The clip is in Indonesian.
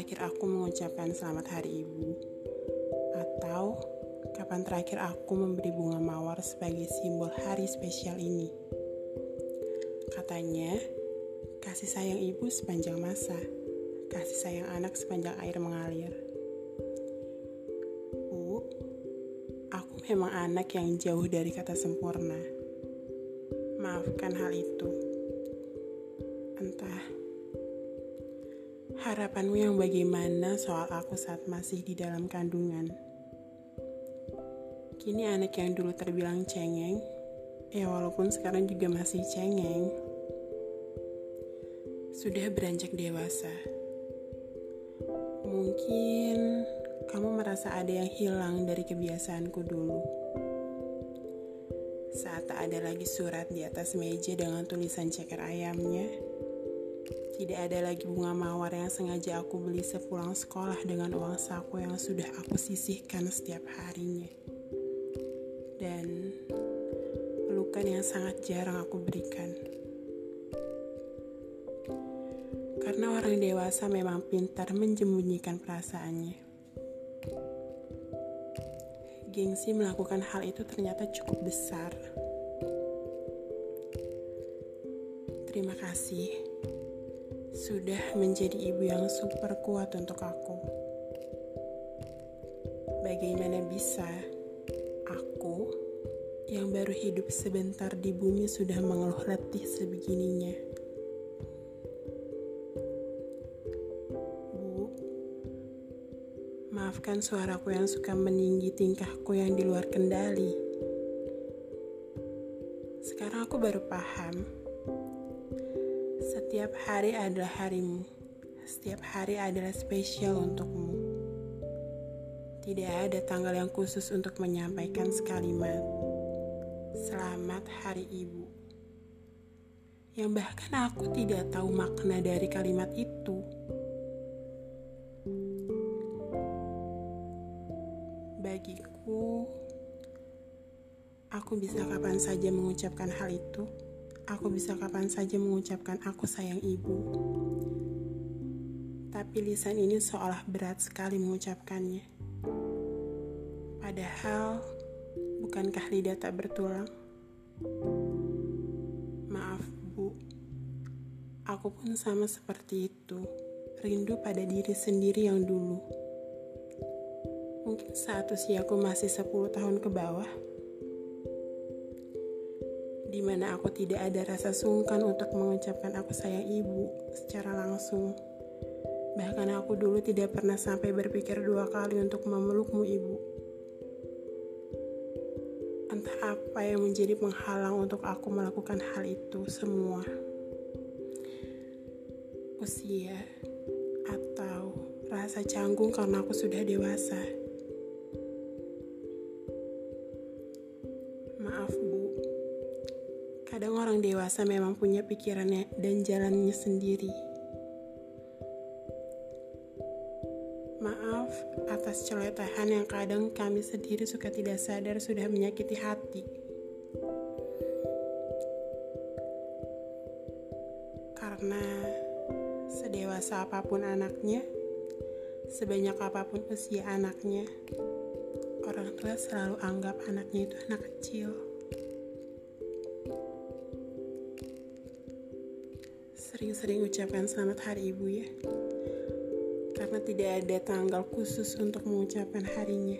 terakhir aku mengucapkan selamat hari ibu? Atau kapan terakhir aku memberi bunga mawar sebagai simbol hari spesial ini? Katanya, kasih sayang ibu sepanjang masa, kasih sayang anak sepanjang air mengalir. Bu, aku memang anak yang jauh dari kata sempurna. Maafkan hal itu. Entah Harapanmu yang bagaimana soal aku saat masih di dalam kandungan? Kini anak yang dulu terbilang cengeng, ya walaupun sekarang juga masih cengeng, sudah beranjak dewasa. Mungkin kamu merasa ada yang hilang dari kebiasaanku dulu. Saat tak ada lagi surat di atas meja dengan tulisan ceker ayamnya, tidak ada lagi bunga mawar yang sengaja aku beli sepulang sekolah dengan uang saku yang sudah aku sisihkan setiap harinya. Dan pelukan yang sangat jarang aku berikan. Karena orang dewasa memang pintar menjembunyikan perasaannya. Gengsi melakukan hal itu ternyata cukup besar. Terima kasih sudah menjadi ibu yang super kuat untuk aku. Bagaimana bisa aku yang baru hidup sebentar di bumi sudah mengeluh letih sebegininya? Bu, maafkan suaraku yang suka meninggi tingkahku yang di luar kendali. Sekarang aku baru paham setiap hari adalah harimu. Setiap hari adalah spesial untukmu. Tidak ada tanggal yang khusus untuk menyampaikan sekalimat. Selamat Hari Ibu. Yang bahkan aku tidak tahu makna dari kalimat itu. Bagiku, aku bisa kapan saja mengucapkan hal itu aku bisa kapan saja mengucapkan aku sayang ibu. Tapi lisan ini seolah berat sekali mengucapkannya. Padahal, bukankah lidah tak bertulang? Maaf, Bu. Aku pun sama seperti itu. Rindu pada diri sendiri yang dulu. Mungkin saat usiaku masih 10 tahun ke bawah, di mana aku tidak ada rasa sungkan untuk mengucapkan aku sayang ibu secara langsung. Bahkan aku dulu tidak pernah sampai berpikir dua kali untuk memelukmu ibu. Entah apa yang menjadi penghalang untuk aku melakukan hal itu semua. Usia atau rasa canggung karena aku sudah dewasa. Maaf Kadang orang dewasa memang punya pikirannya dan jalannya sendiri. Maaf atas celotehan yang kadang kami sendiri suka tidak sadar sudah menyakiti hati. Karena sedewasa apa pun anaknya, sebanyak apa pun usia anaknya, orang tua selalu anggap anaknya itu anak kecil. Sering-sering ucapkan selamat hari ibu ya. Karena tidak ada tanggal khusus untuk mengucapkan harinya.